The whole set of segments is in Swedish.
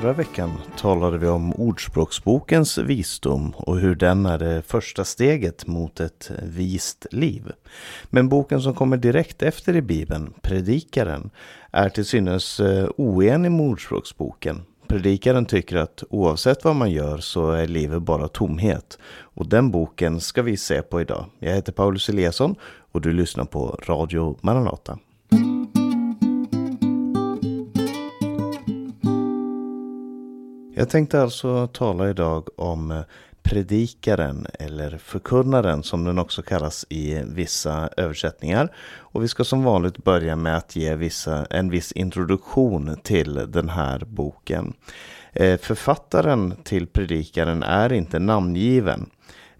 Förra veckan talade vi om Ordspråksbokens visdom och hur den är det första steget mot ett vist liv. Men boken som kommer direkt efter i Bibeln, Predikaren, är till synes eh, oenig med Ordspråksboken. Predikaren tycker att oavsett vad man gör så är livet bara tomhet. Och den boken ska vi se på idag. Jag heter Paulus Eliasson och du lyssnar på Radio Maranata. Jag tänkte alltså tala idag om eh, predikaren eller förkunnaren som den också kallas i vissa översättningar. Och vi ska som vanligt börja med att ge vissa, en viss introduktion till den här boken. Eh, författaren till predikaren är inte namngiven.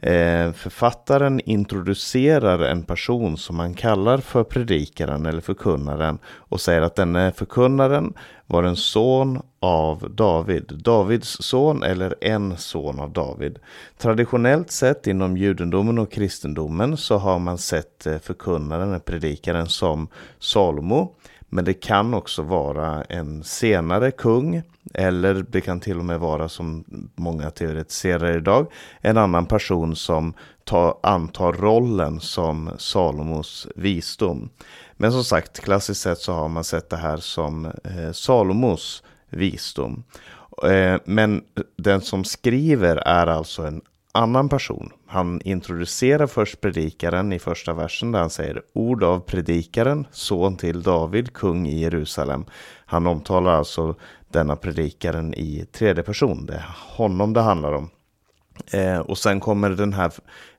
Eh, författaren introducerar en person som han kallar för predikaren eller förkunnaren och säger att denne förkunnaren var en son av David. Davids son eller en son av David. Traditionellt sett inom judendomen och kristendomen så har man sett eh, förkunnaren, predikaren som Salomo. Men det kan också vara en senare kung eller det kan till och med vara som många teoretiserar idag en annan person som tar, antar rollen som Salomos visdom. Men som sagt, klassiskt sett så har man sett det här som eh, Salomos visdom. Eh, men den som skriver är alltså en annan person. Han introducerar först predikaren i första versen där han säger ord av predikaren, son till David, kung i Jerusalem. Han omtalar alltså denna predikaren i tredje person. Det är honom det handlar om. Eh, och sen kommer den här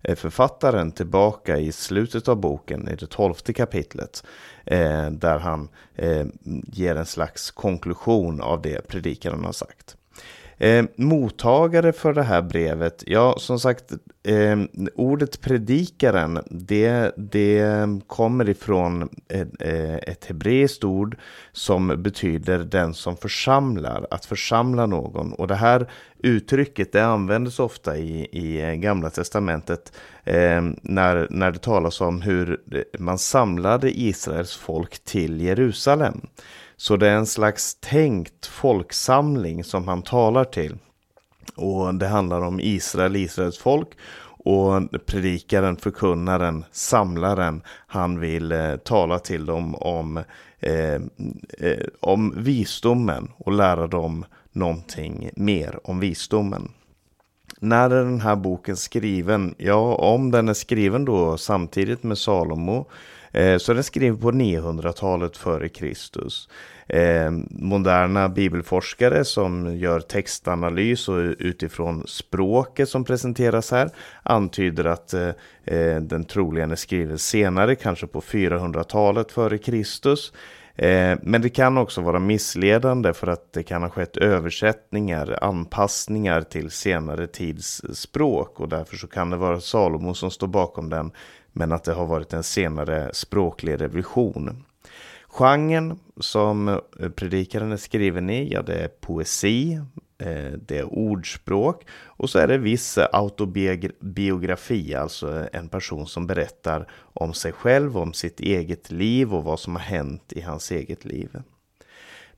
eh, författaren tillbaka i slutet av boken, i det tolfte kapitlet, eh, där han eh, ger en slags konklusion av det predikaren har sagt. Eh, mottagare för det här brevet, ja som sagt, eh, ordet predikaren, det, det kommer ifrån ett, eh, ett hebreiskt ord som betyder den som församlar, att församla någon. Och det här uttrycket det användes ofta i, i Gamla Testamentet eh, när, när det talas om hur man samlade Israels folk till Jerusalem. Så det är en slags tänkt folksamling som han talar till. Och det handlar om Israel, Israels folk. Och predikaren, förkunnaren, samlaren, han vill eh, tala till dem om, eh, eh, om visdomen och lära dem någonting mer om visdomen. När är den här boken skriven? Ja, om den är skriven då samtidigt med Salomo Eh, så den skrev på 900-talet före Kristus. Eh, moderna bibelforskare som gör textanalys och utifrån språket som presenteras här antyder att eh, den troligen är skriven senare, kanske på 400-talet före Kristus. Men det kan också vara missledande för att det kan ha skett översättningar, anpassningar till senare tids språk och därför så kan det vara Salomo som står bakom den men att det har varit en senare språklig revolution. Genren som eh, predikaren är skriven i, ja det är poesi, eh, det är ordspråk och så är det viss autobiografi, alltså en person som berättar om sig själv, om sitt eget liv och vad som har hänt i hans eget liv.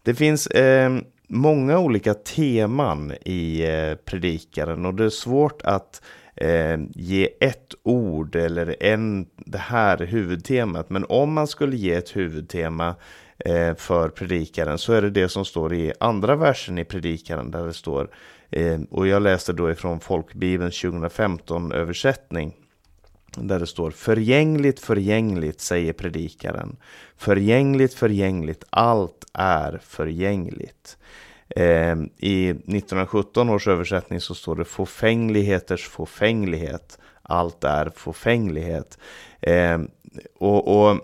Det finns eh, många olika teman i eh, predikaren och det är svårt att eh, ge ett ord eller en, det här huvudtemat. Men om man skulle ge ett huvudtema eh, för predikaren så är det det som står i andra versen i predikaren där det står eh, och jag läste då ifrån Folkbibelns 2015 översättning där det står förgängligt, förgängligt säger predikaren. Förgängligt, förgängligt, allt är förgängligt. Eh, I 1917 års översättning så står det fåfängligheters fåfänglighet. Allt är fåfänglighet. Eh, och, och,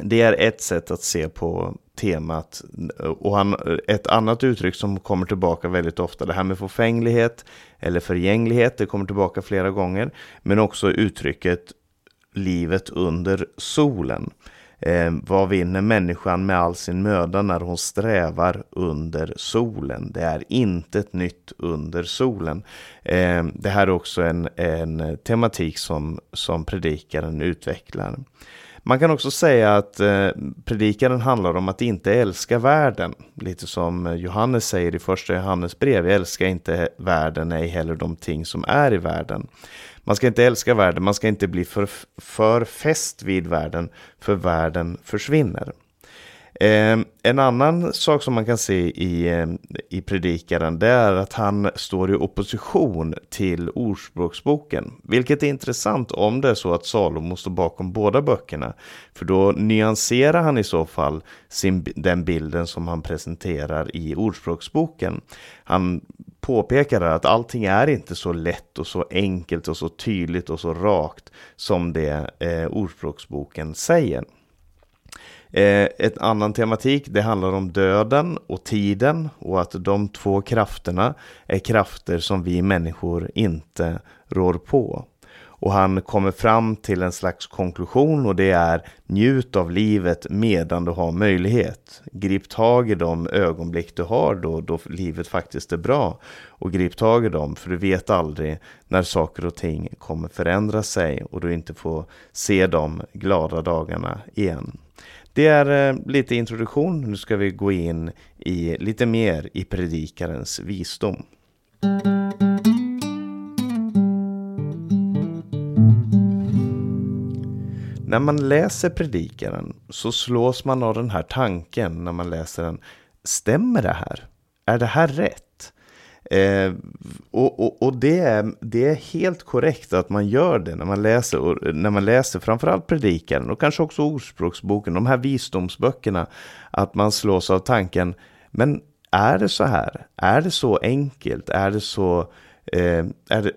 det är ett sätt att se på temat. Och han, ett annat uttryck som kommer tillbaka väldigt ofta, det här med fåfänglighet eller förgänglighet, det kommer tillbaka flera gånger. Men också uttrycket livet under solen. Eh, vad vinner människan med all sin möda när hon strävar under solen? Det är inte ett nytt under solen. Eh, det här är också en, en tematik som, som predikaren utvecklar. Man kan också säga att eh, predikaren handlar om att inte älska världen. Lite som Johannes säger i första Johannes brev, älska inte världen, ej heller de ting som är i världen. Man ska inte älska världen, man ska inte bli för, för fäst vid världen, för världen försvinner. Eh, en annan sak som man kan se i, eh, i predikaren det är att han står i opposition till Ordspråksboken. Vilket är intressant om det är så att Salomo står bakom båda böckerna. För då nyanserar han i så fall sin, den bilden som han presenterar i Ordspråksboken. Han påpekar att allting är inte så lätt och så enkelt och så tydligt och så rakt som det eh, Ordspråksboken säger. Eh, ett annan tematik, det handlar om döden och tiden och att de två krafterna är krafter som vi människor inte rår på. Och han kommer fram till en slags konklusion och det är njut av livet medan du har möjlighet. Grip tag i de ögonblick du har då, då livet faktiskt är bra. Och grip tag i dem för du vet aldrig när saker och ting kommer förändra sig och du inte får se de glada dagarna igen. Det är eh, lite introduktion. Nu ska vi gå in i lite mer i predikarens visdom. När man läser predikaren så slås man av den här tanken när man läser den. Stämmer det här? Är det här rätt? Eh, och och, och det, är, det är helt korrekt att man gör det när man läser, och när man läser framförallt predikaren och kanske också ordspråksboken, de här visdomsböckerna, att man slås av tanken, men är det så här? Är det så enkelt? Är det så Eh, är,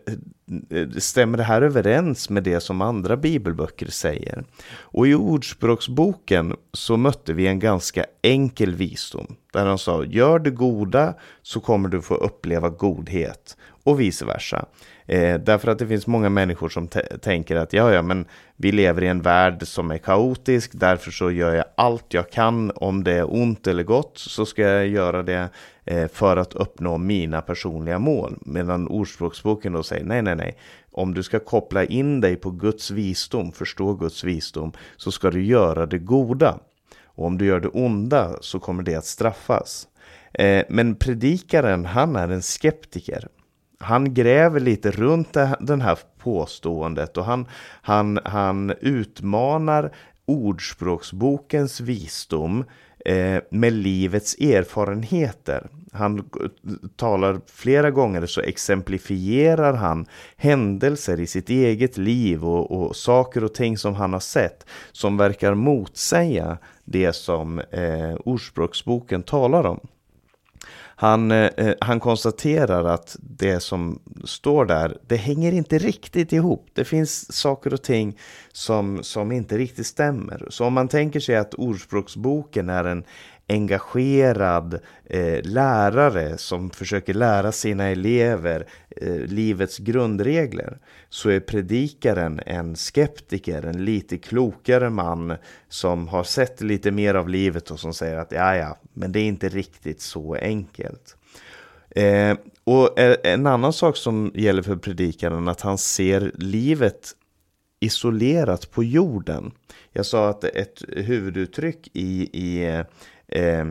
eh, stämmer det här överens med det som andra bibelböcker säger? Och i Ordspråksboken så mötte vi en ganska enkel visdom. Där han sa, gör det goda så kommer du få uppleva godhet. Och vice versa. Eh, därför att det finns många människor som tänker att ja, ja, men vi lever i en värld som är kaotisk, därför så gör jag allt jag kan. Om det är ont eller gott så ska jag göra det Eh, för att uppnå mina personliga mål. Medan Ordspråksboken då säger nej, nej, nej. Om du ska koppla in dig på Guds visdom, förstå Guds visdom, så ska du göra det goda. Och om du gör det onda så kommer det att straffas. Eh, men predikaren, han är en skeptiker han gräver lite runt det här påståendet och han, han, han utmanar ordspråksbokens visdom Eh, med livets erfarenheter. Han talar flera gånger så exemplifierar han händelser i sitt eget liv och, och saker och ting som han har sett som verkar motsäga det som eh, ordspråksboken talar om. Han, eh, eh, han konstaterar att det som står där, det hänger inte riktigt ihop. Det finns saker och ting som, som inte riktigt stämmer. Så om man tänker sig att Ordspråksboken är en engagerad eh, lärare som försöker lära sina elever eh, livets grundregler så är predikaren en skeptiker, en lite klokare man som har sett lite mer av livet och som säger att ja, ja, men det är inte riktigt så enkelt. Eh, och en annan sak som gäller för predikaren att han ser livet isolerat på jorden. Jag sa att ett huvuduttryck i, i eh, eh,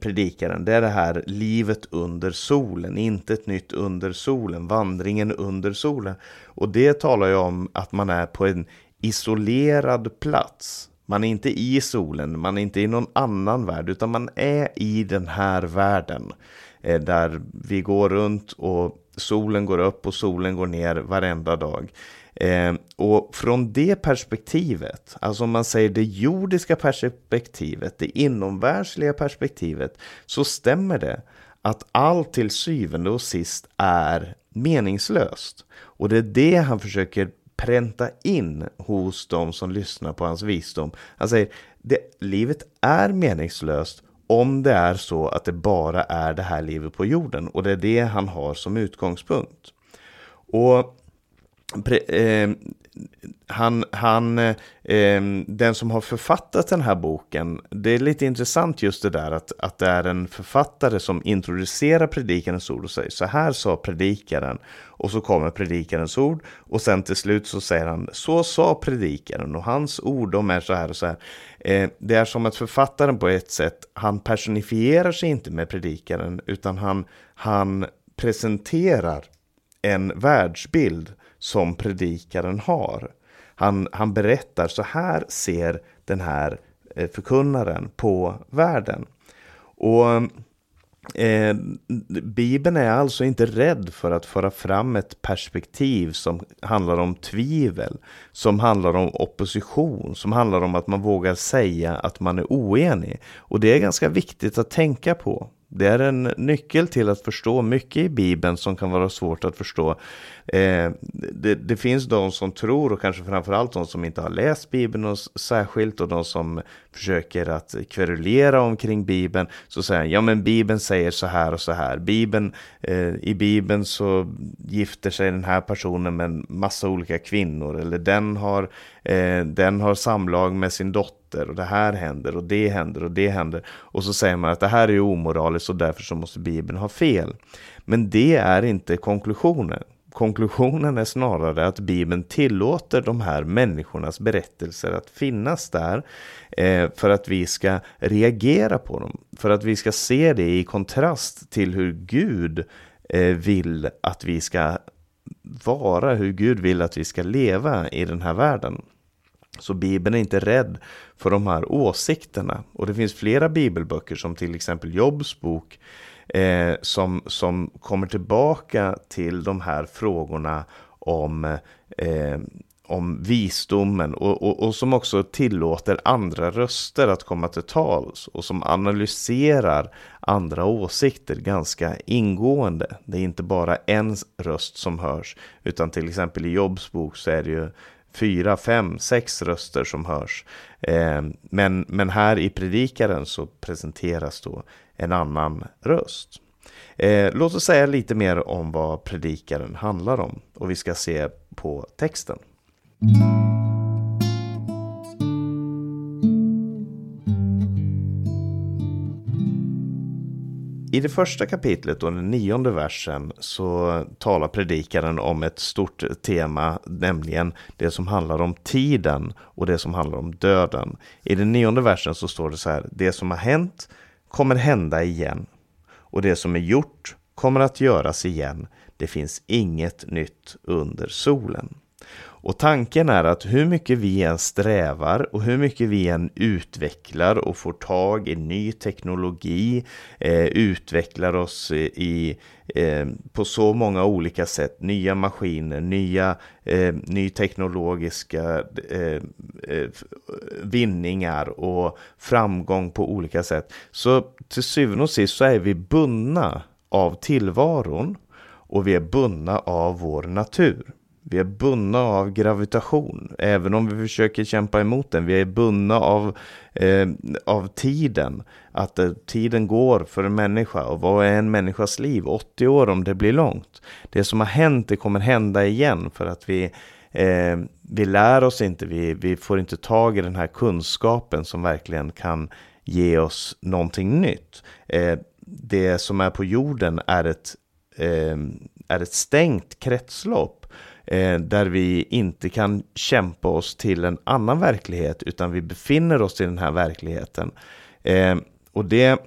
predikaren, det är det här livet under solen, inte ett nytt under solen, vandringen under solen. Och det talar ju om att man är på en isolerad plats. Man är inte i solen, man är inte i någon annan värld, utan man är i den här världen. Eh, där vi går runt och solen går upp och solen går ner varenda dag. Eh, och från det perspektivet, alltså om man säger det jordiska perspektivet, det inomvärldsliga perspektivet, så stämmer det att allt till syvende och sist är meningslöst. Och det är det han försöker pränta in hos de som lyssnar på hans visdom. Han säger, det, livet är meningslöst om det är så att det bara är det här livet på jorden. Och det är det han har som utgångspunkt. Och eh, han, han eh, den som har författat den här boken, det är lite intressant just det där att, att det är en författare som introducerar predikarens ord och säger så här sa predikaren. Och så kommer predikarens ord och sen till slut så säger han så sa predikaren. Och hans ord de är så här och så här. Eh, det är som att författaren på ett sätt, han personifierar sig inte med predikaren utan han, han presenterar en världsbild som predikaren har. Han, han berättar, så här ser den här eh, förkunnaren på världen. Och eh, Bibeln är alltså inte rädd för att föra fram ett perspektiv som handlar om tvivel, som handlar om opposition, som handlar om att man vågar säga att man är oenig. Och det är ganska viktigt att tänka på. Det är en nyckel till att förstå mycket i Bibeln som kan vara svårt att förstå. Eh, det, det, finns de som tror och kanske framförallt de som inte har läst Bibeln och särskilt och de som försöker att kverulera omkring Bibeln. Så säger ja men Bibeln säger så här och så här. Bibeln, eh, I Bibeln så gifter sig den här personen med en massa olika kvinnor eller den har, eh, den har samlag med sin dotter och det här händer och det händer och det händer. Och så säger man att det här är omoraliskt och därför så måste Bibeln ha fel. Men det är inte konklusionen konklusionen är snarare att Bibeln tillåter de här människornas berättelser att finnas där eh, för att vi ska reagera på dem. För att vi ska se det i kontrast till hur Gud eh, vill att vi ska vara, hur Gud vill att vi ska leva i den här världen. Så Bibeln är inte rädd för de här åsikterna. Och det finns flera bibelböcker som till exempel Jobs bok eh, som, som kommer tillbaka till de här frågorna om, eh, om visdomen och, och, och, som också tillåter andra röster att komma till tals och som analyserar andra åsikter ganska ingående. Det är inte bara en röst som hörs utan till exempel i Jobs bok så är det ju fyra, fem, sex röster som hörs. Eh, men, men här i predikaren så presenteras då en annan röst. Eh, låt oss säga lite mer om vad predikaren handlar om och vi ska se på texten. I det första kapitlet och den nionde versen så talar predikaren om ett stort tema, nämligen det som handlar om tiden och det som handlar om döden. I den nionde versen så står det så här, det som har hänt kommer hända igen och det som är gjort kommer att göras igen. Det finns inget nytt under solen. Och tanken är att hur mycket vi än strävar och hur mycket vi än utvecklar och får tag i ny teknologi, eh, utvecklar oss i, eh, på så många olika sätt, nya maskiner, nya, eh, ny teknologiska eh, eh vinningar och framgång på olika sätt. Så till syvende och sist så är vi bundna av tillvaron och vi är bundna av vår natur. Vi är bundna av gravitation, även om vi försöker kämpa emot den. Vi är bundna av, eh, av tiden, att eh, tiden går för en människa. Och vad är en människas liv? 80 år om det blir långt. Det som har hänt, det kommer hända igen för att vi, eh, vi lär oss inte, vi, vi får inte tag i den här kunskapen som verkligen kan ge oss någonting nytt. Eh, det som är på jorden är ett, eh, är ett stängt kretslopp Eh, där vi inte kan kämpa oss till en annan verklighet utan vi befinner oss i den här verkligheten. Eh, och det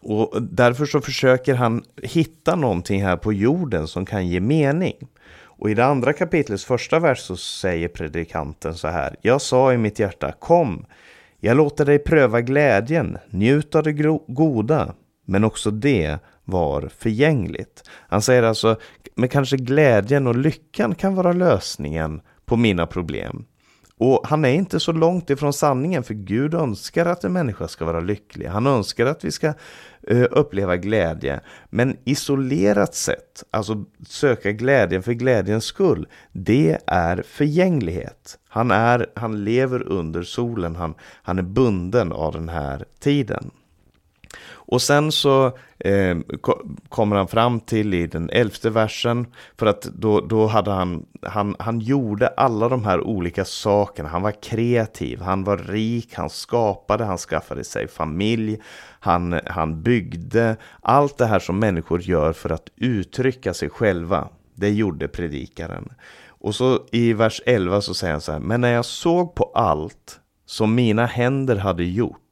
och därför så försöker han hitta någonting här på jorden som kan ge mening. Och i det andra kapitlets första vers så säger predikanten så här. Jag sa i mitt hjärta, kom, jag låter dig pröva glädjen, njut av det goda, men också det var förgängligt. Han säger alltså, men kanske glädjen och lyckan kan vara lösningen på mina problem. Och han är inte så långt ifrån sanningen för Gud önskar att en människa ska vara lycklig. Han önskar att vi ska eh, uppleva glädje. Men isolerat sett, alltså söka glädjen för glädjens skull, det är förgänglighet. Han, är, han lever under solen, han, han är bunden av den här tiden. Och sen så eh, kommer han fram till i den elfte versen, för att då, då hade han, han, han gjorde alla de här olika sakerna. Han var kreativ, han var rik, han skapade, han skaffade sig familj, han, han byggde. Allt det här som människor gör för att uttrycka sig själva, det gjorde predikaren. Och så i vers 11 så säger han så här, men när jag såg på allt som mina händer hade gjort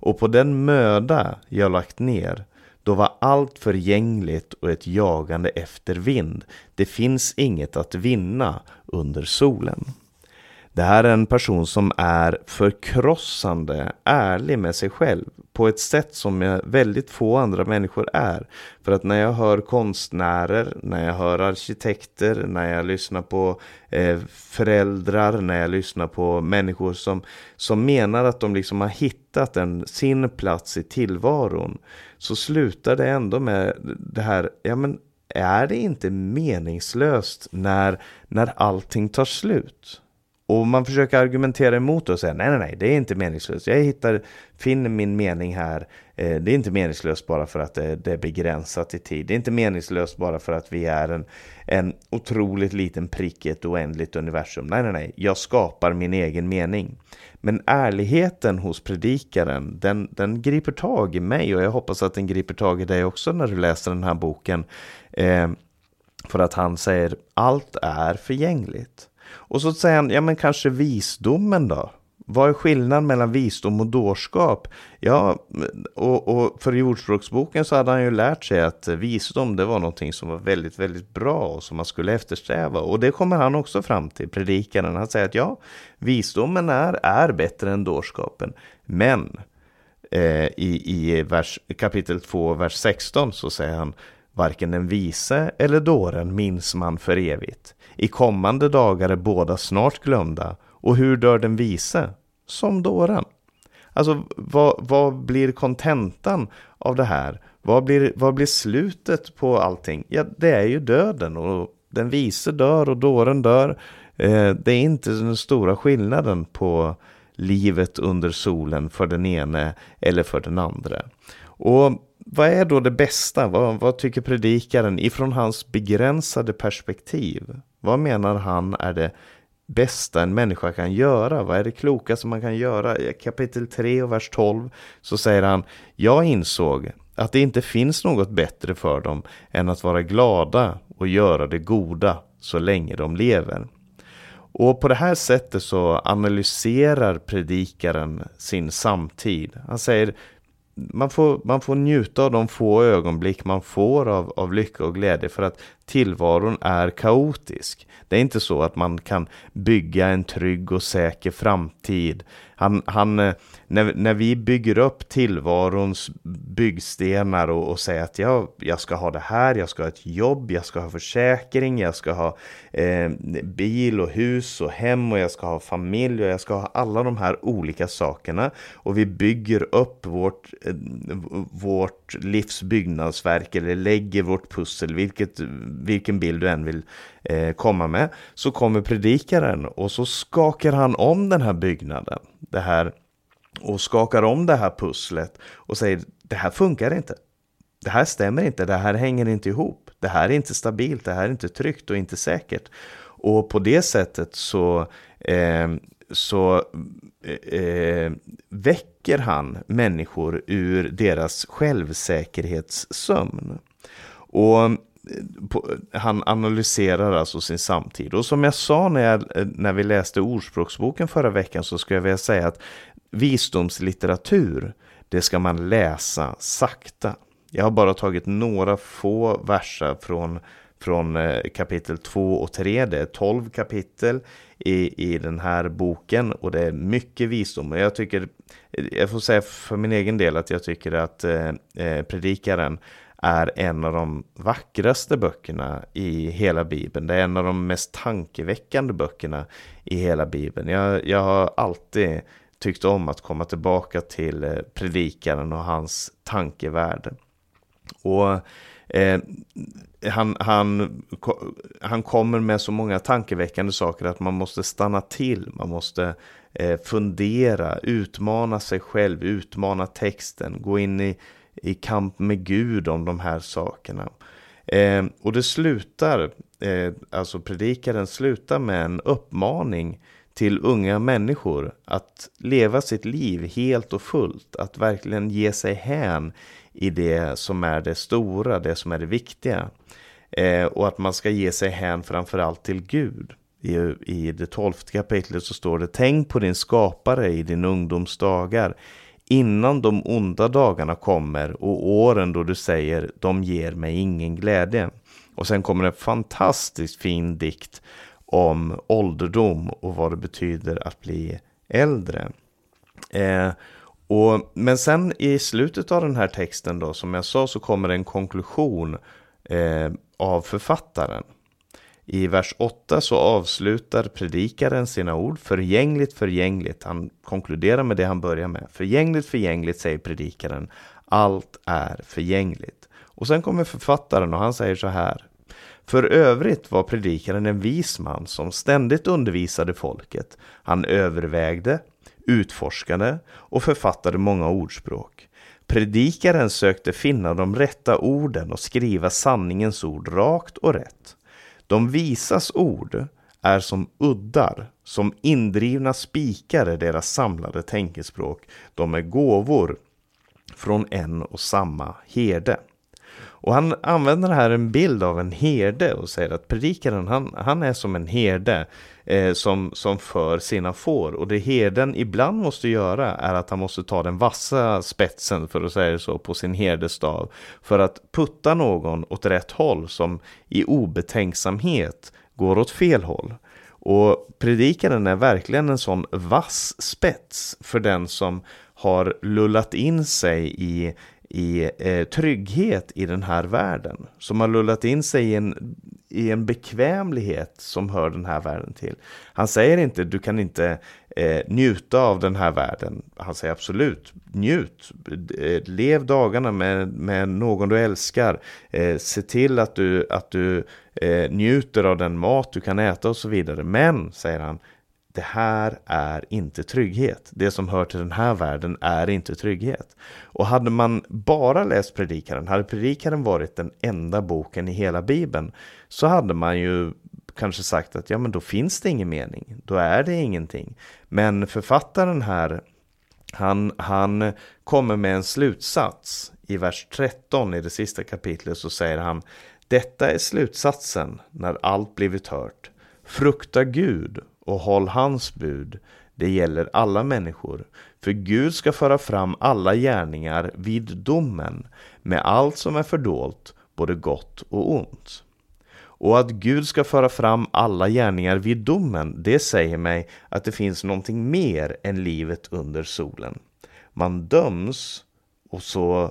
och på den möda jag lagt ner, då var allt förgängligt och ett jagande efter vind. Det finns inget att vinna under solen. Det här är en person som är förkrossande ärlig med sig själv på ett sätt som väldigt få andra människor är. För att när jag hör konstnärer, när jag hör arkitekter, när jag lyssnar på eh, föräldrar, när jag lyssnar på människor som, som menar att de liksom har hittat en, sin plats i tillvaron, så slutar det ändå med det här, ja men är det inte meningslöst när, när allting tar slut? Och man försöker argumentera emot och säga nej, nej, nej, det är inte meningslöst. Jag hittar, finner min mening här. Eh, det är inte meningslöst bara för att eh, det, är begränsat i tid. Det är inte meningslöst bara för att vi är en, en otroligt liten prick i ett oändligt universum. Nej, nej, nej, jag skapar min egen mening. Men ärligheten hos predikaren, den, den griper tag i mig och jag hoppas att den griper tag i dig också när du läser den här boken. Eh, för att han säger allt är förgängligt. Och så säger han, ja men kanske visdomen då? Vad är skillnaden mellan visdom och dårskap? Ja, och, och för Jordspråksboken så hade han ju lärt sig att visdom det var någonting som var väldigt, väldigt bra och som man skulle eftersträva. Och det kommer han också fram till, predikaren. Han säger att ja, visdomen är, är bättre än dårskapen. Men eh, i, i vers, kapitel 2, vers 16 så säger han Varken den vise eller dåren minns man för evigt. I kommande dagar är båda snart glömda. Och hur dör den vise? Som dåren. Alltså, vad, vad blir kontentan av det här? Vad blir, vad blir slutet på allting? Ja, det är ju döden och den vise dör och dåren dör. Eh, det är inte den stora skillnaden på livet under solen för den ene eller för den andra. Och vad är då det bästa? Vad, vad tycker predikaren ifrån hans begränsade perspektiv? Vad menar han är det bästa en människa kan göra? Vad är det klokaste man kan göra? I kapitel 3 och vers 12 så säger han Jag insåg att det inte finns något bättre för dem än att vara glada och göra det goda så länge de lever. Och på det här sättet så analyserar predikaren sin samtid. Han säger man får, man får njuta av de få ögonblick man får av, av lycka och glädje för att tillvaron är kaotisk. Det är inte så att man kan bygga en trygg och säker framtid. Han, han, eh, när, när vi bygger upp tillvarons byggstenar och, och säger att jag, jag ska ha det här, jag ska ha ett jobb, jag ska ha försäkring, jag ska ha eh, bil och hus och hem och jag ska ha familj och jag ska ha alla de här olika sakerna. Och vi bygger upp vårt, eh, vårt livs byggnadsverk eller lägger vårt pussel, vilket vilken bild du än vill eh, komma med, så kommer predikaren och så skakar han om den här byggnaden, det här, och skakar om det här pusslet och säger det här funkar inte. Det här stämmer inte, det här hänger inte ihop. Det här är inte stabilt, det här är inte tryggt och inte säkert. Och på det sättet så, eh, så eh, eh väcker han människor ur deras självsäkerhetssömn. Och eh, han analyserar alltså sin samtid. Och som jag sa när, jag, när vi läste Ordspråksboken förra veckan så skulle jag vilja säga att visdomslitteratur, det ska man läsa sakta. Jag har bara tagit några få verser från, från eh, kapitel 2 och 3. Det är 12 kapitel i, i den här boken och det är mycket visdom. Jag tycker, eh, jag får säga för min egen del att jag tycker att eh, eh predikaren är en av de vackraste böckerna i hela Bibeln. Det är en av de mest tankeväckande böckerna i hela Bibeln. Jag, jag har alltid tyckte om att komma tillbaka till eh, predikaren och hans tankevärld. Och eh, han, han, han kommer med så många tankeväckande saker att man måste stanna till, man måste eh, fundera, utmana sig själv, utmana texten, gå in i i kamp med Gud om de här sakerna. Eh, och det slutar, eh, alltså predikaren slutar med en uppmaning till unga människor att leva sitt liv helt och fullt, att verkligen ge sig hän i det som är det stora, det som är det viktiga. Eh, och att man ska ge sig hän framförallt till Gud. I, I det tolfte kapitlet så står det Tänk på din skapare i din ungdomsdagar innan de onda dagarna kommer och åren då du säger de ger mig ingen glädje. Och sen kommer en fantastiskt fin dikt om ålderdom och vad det betyder att bli äldre. Eh, och, men sen i slutet av den här texten då, som jag sa, så kommer en konklusion eh, av författaren. I vers 8 så avslutar predikaren sina ord förgängligt, förgängligt. Han konkluderar med det han börjar med. Förgängligt, förgängligt säger predikaren. Allt är förgängligt. Och sen kommer författaren och han säger så här. För övrigt var predikaren en vis man som ständigt undervisade folket. Han övervägde, utforskade och författade många ordspråk. Predikaren sökte finna de rätta orden och skriva sanningens ord rakt och rätt. De visas ord är som uddar, som indrivna spikar i deras samlade tänkespråk. De är gåvor från en och samma herde. Och han använder här en bild av en herde och säger att predikaren han, han är som en herde eh, som, som för sina får. Och det herden ibland måste göra är att han måste ta den vassa spetsen, för att säga det så, på sin herdestav. För att putta någon åt rätt håll som i obetänksamhet går åt fel håll. Och predikaren är verkligen en sån vass spets för den som har lullat in sig i i eh, trygghet i den här världen. Som har lullat in sig i en, i en bekvämlighet som hör den här världen till. Han säger inte du kan inte eh, njuta av den här världen. Han säger absolut njut. Eh, lev dagarna med, med någon du älskar. Eh, se till att du, att du eh, njuter av den mat du kan äta och så vidare. Men, säger han, det här är inte trygghet. Det som hör till den här världen är inte trygghet. Och hade man bara läst Predikaren, hade Predikaren varit den enda boken i hela Bibeln, så hade man ju kanske sagt att ja men då finns det ingen mening, då är det ingenting. Men författaren här, han, han kommer med en slutsats. I vers 13 i det sista kapitlet så säger han Detta är slutsatsen när allt blivit hört. Frukta Gud och håll hans bud. Det gäller alla människor. För Gud ska föra fram alla gärningar vid domen med allt som är fördolt, både gott och ont. Och att Gud ska föra fram alla gärningar vid domen, det säger mig att det finns någonting mer än livet under solen. Man döms och så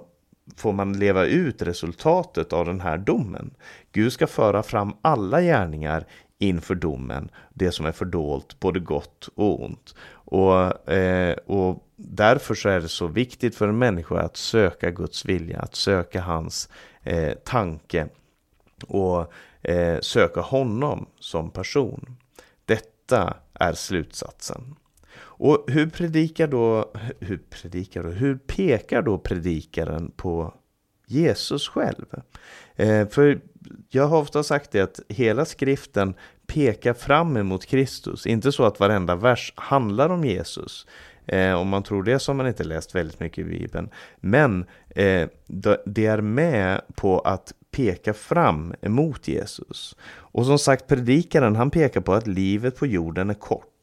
får man leva ut resultatet av den här domen. Gud ska föra fram alla gärningar inför domen, det som är fördolt, både gott och ont. Och, eh, och därför så är det så viktigt för en människa att söka Guds vilja, att söka hans eh, tanke och eh, söka honom som person. Detta är slutsatsen. Och hur predikar då, hur predikar då, hur pekar då predikaren på Jesus själv? Eh, för jag har ofta sagt det att hela skriften pekar fram emot Kristus. Inte så att varenda vers handlar om Jesus. Eh, om man tror det så har man inte läst väldigt mycket i Bibeln. Men eh, det är med på att peka fram emot Jesus. Och som sagt, predikaren han pekar på att livet på jorden är kort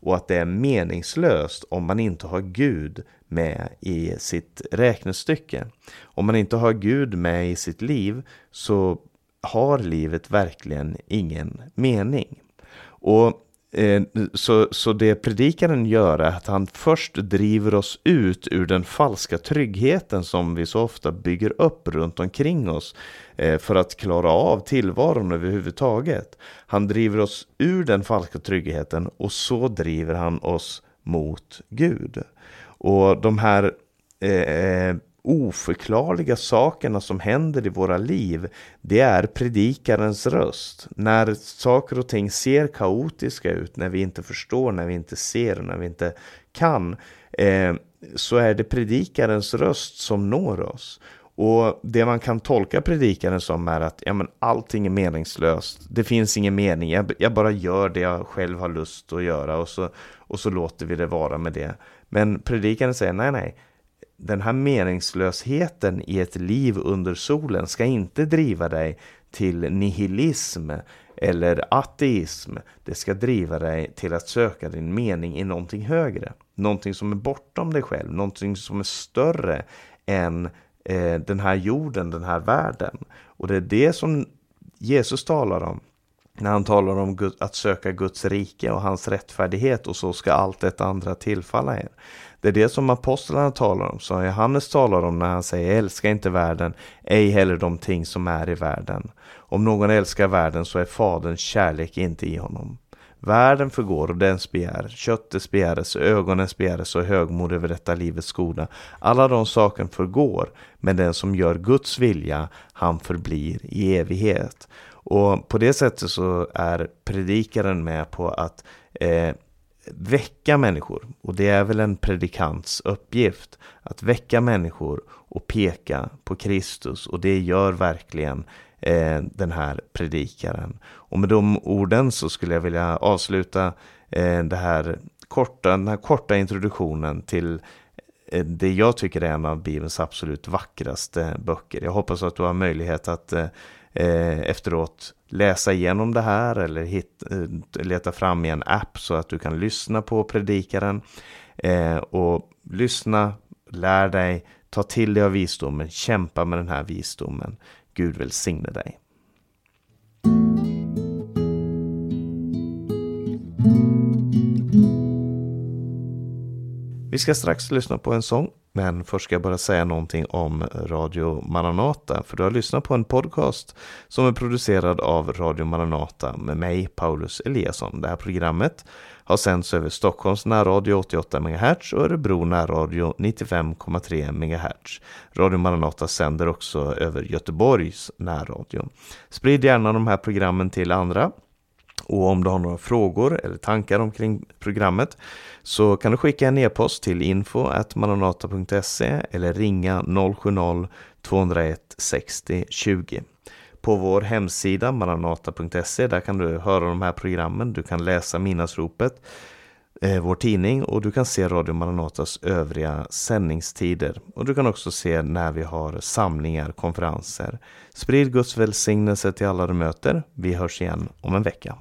och att det är meningslöst om man inte har Gud med i sitt räknestycke. Om man inte har Gud med i sitt liv så har livet verkligen ingen mening. Och eh, så, så det predikaren gör är att han först driver oss ut ur den falska tryggheten som vi så ofta bygger upp runt omkring oss Eh, för att klara av tillvaron överhuvudtaget. Han driver oss ur den falska tryggheten och så driver han oss mot Gud. Och de här eh, oförklarliga sakerna som händer i våra liv, det är predikarens röst. När saker och ting ser kaotiska ut, när vi inte förstår, när vi inte ser, när vi inte kan, eh, så är det predikarens röst som når oss. Och det man kan tolka predikaren som är att ja, men allting är meningslöst. Det finns ingen mening. Jag, jag, bara gör det jag själv har lust att göra och så, och så låter vi det vara med det. Men predikaren säger nej, nej. Den här meningslösheten i ett liv under solen ska inte driva dig till nihilism eller ateism. Det ska driva dig till att söka din mening i någonting högre. Någonting som är bortom dig själv, någonting som är större än eh, den här jorden, den här världen. Och det är det som Jesus talar om när han talar om att söka Guds rike och hans rättfärdighet och så ska allt det andra tillfalla er. Det är det som apostlarna talar om, som Johannes talar om när han säger älska inte världen, ej heller de ting som är i världen. Om någon älskar världen så är faderns kärlek inte i honom. Världen förgår och dens begär, köttets begärelse, ögonens begärelse och högmod över detta livets goda. Alla de sakerna förgår, men den som gör Guds vilja, han förblir i evighet. Och på det sättet så är predikaren med på att eh, väcka människor. Och det är väl en predikants uppgift. Att väcka människor och peka på Kristus. Och det gör verkligen eh, den här predikaren. Och med de orden så skulle jag vilja avsluta eh, det här korta, den här korta introduktionen till eh, det jag tycker är en av Bibelns absolut vackraste böcker. Jag hoppas att du har möjlighet att eh, eh, efteråt läsa igenom det här eller hit, leta fram i en app så att du kan lyssna på predikaren. Och lyssna, lär dig, ta till dig av visdomen, kämpa med den här visdomen. Gud välsigne dig. Vi ska strax lyssna på en sång, men först ska jag bara säga någonting om Radio Maranata, för du har lyssnat på en podcast som är producerad av Radio Maranata med mig, Paulus Eliasson. Det här programmet har sänts över Stockholms närradio 88 MHz och Örebro närradio 95,3 MHz. Radio Maranata sänder också över Göteborgs närradio. Sprid gärna de här programmen till andra och om du har några frågor eller tankar omkring programmet så kan du skicka en e-post till info.maranata.se eller ringa 070-201 60 20. På vår hemsida maranata.se där kan du höra de här programmen, du kan läsa Minasropet, eh, vår tidning och du kan se Radio Maranatas övriga sändningstider. Och du kan också se när vi har samlingar, konferenser. Sprid Guds välsignelse till alla du möter. Vi hörs igen om en vecka.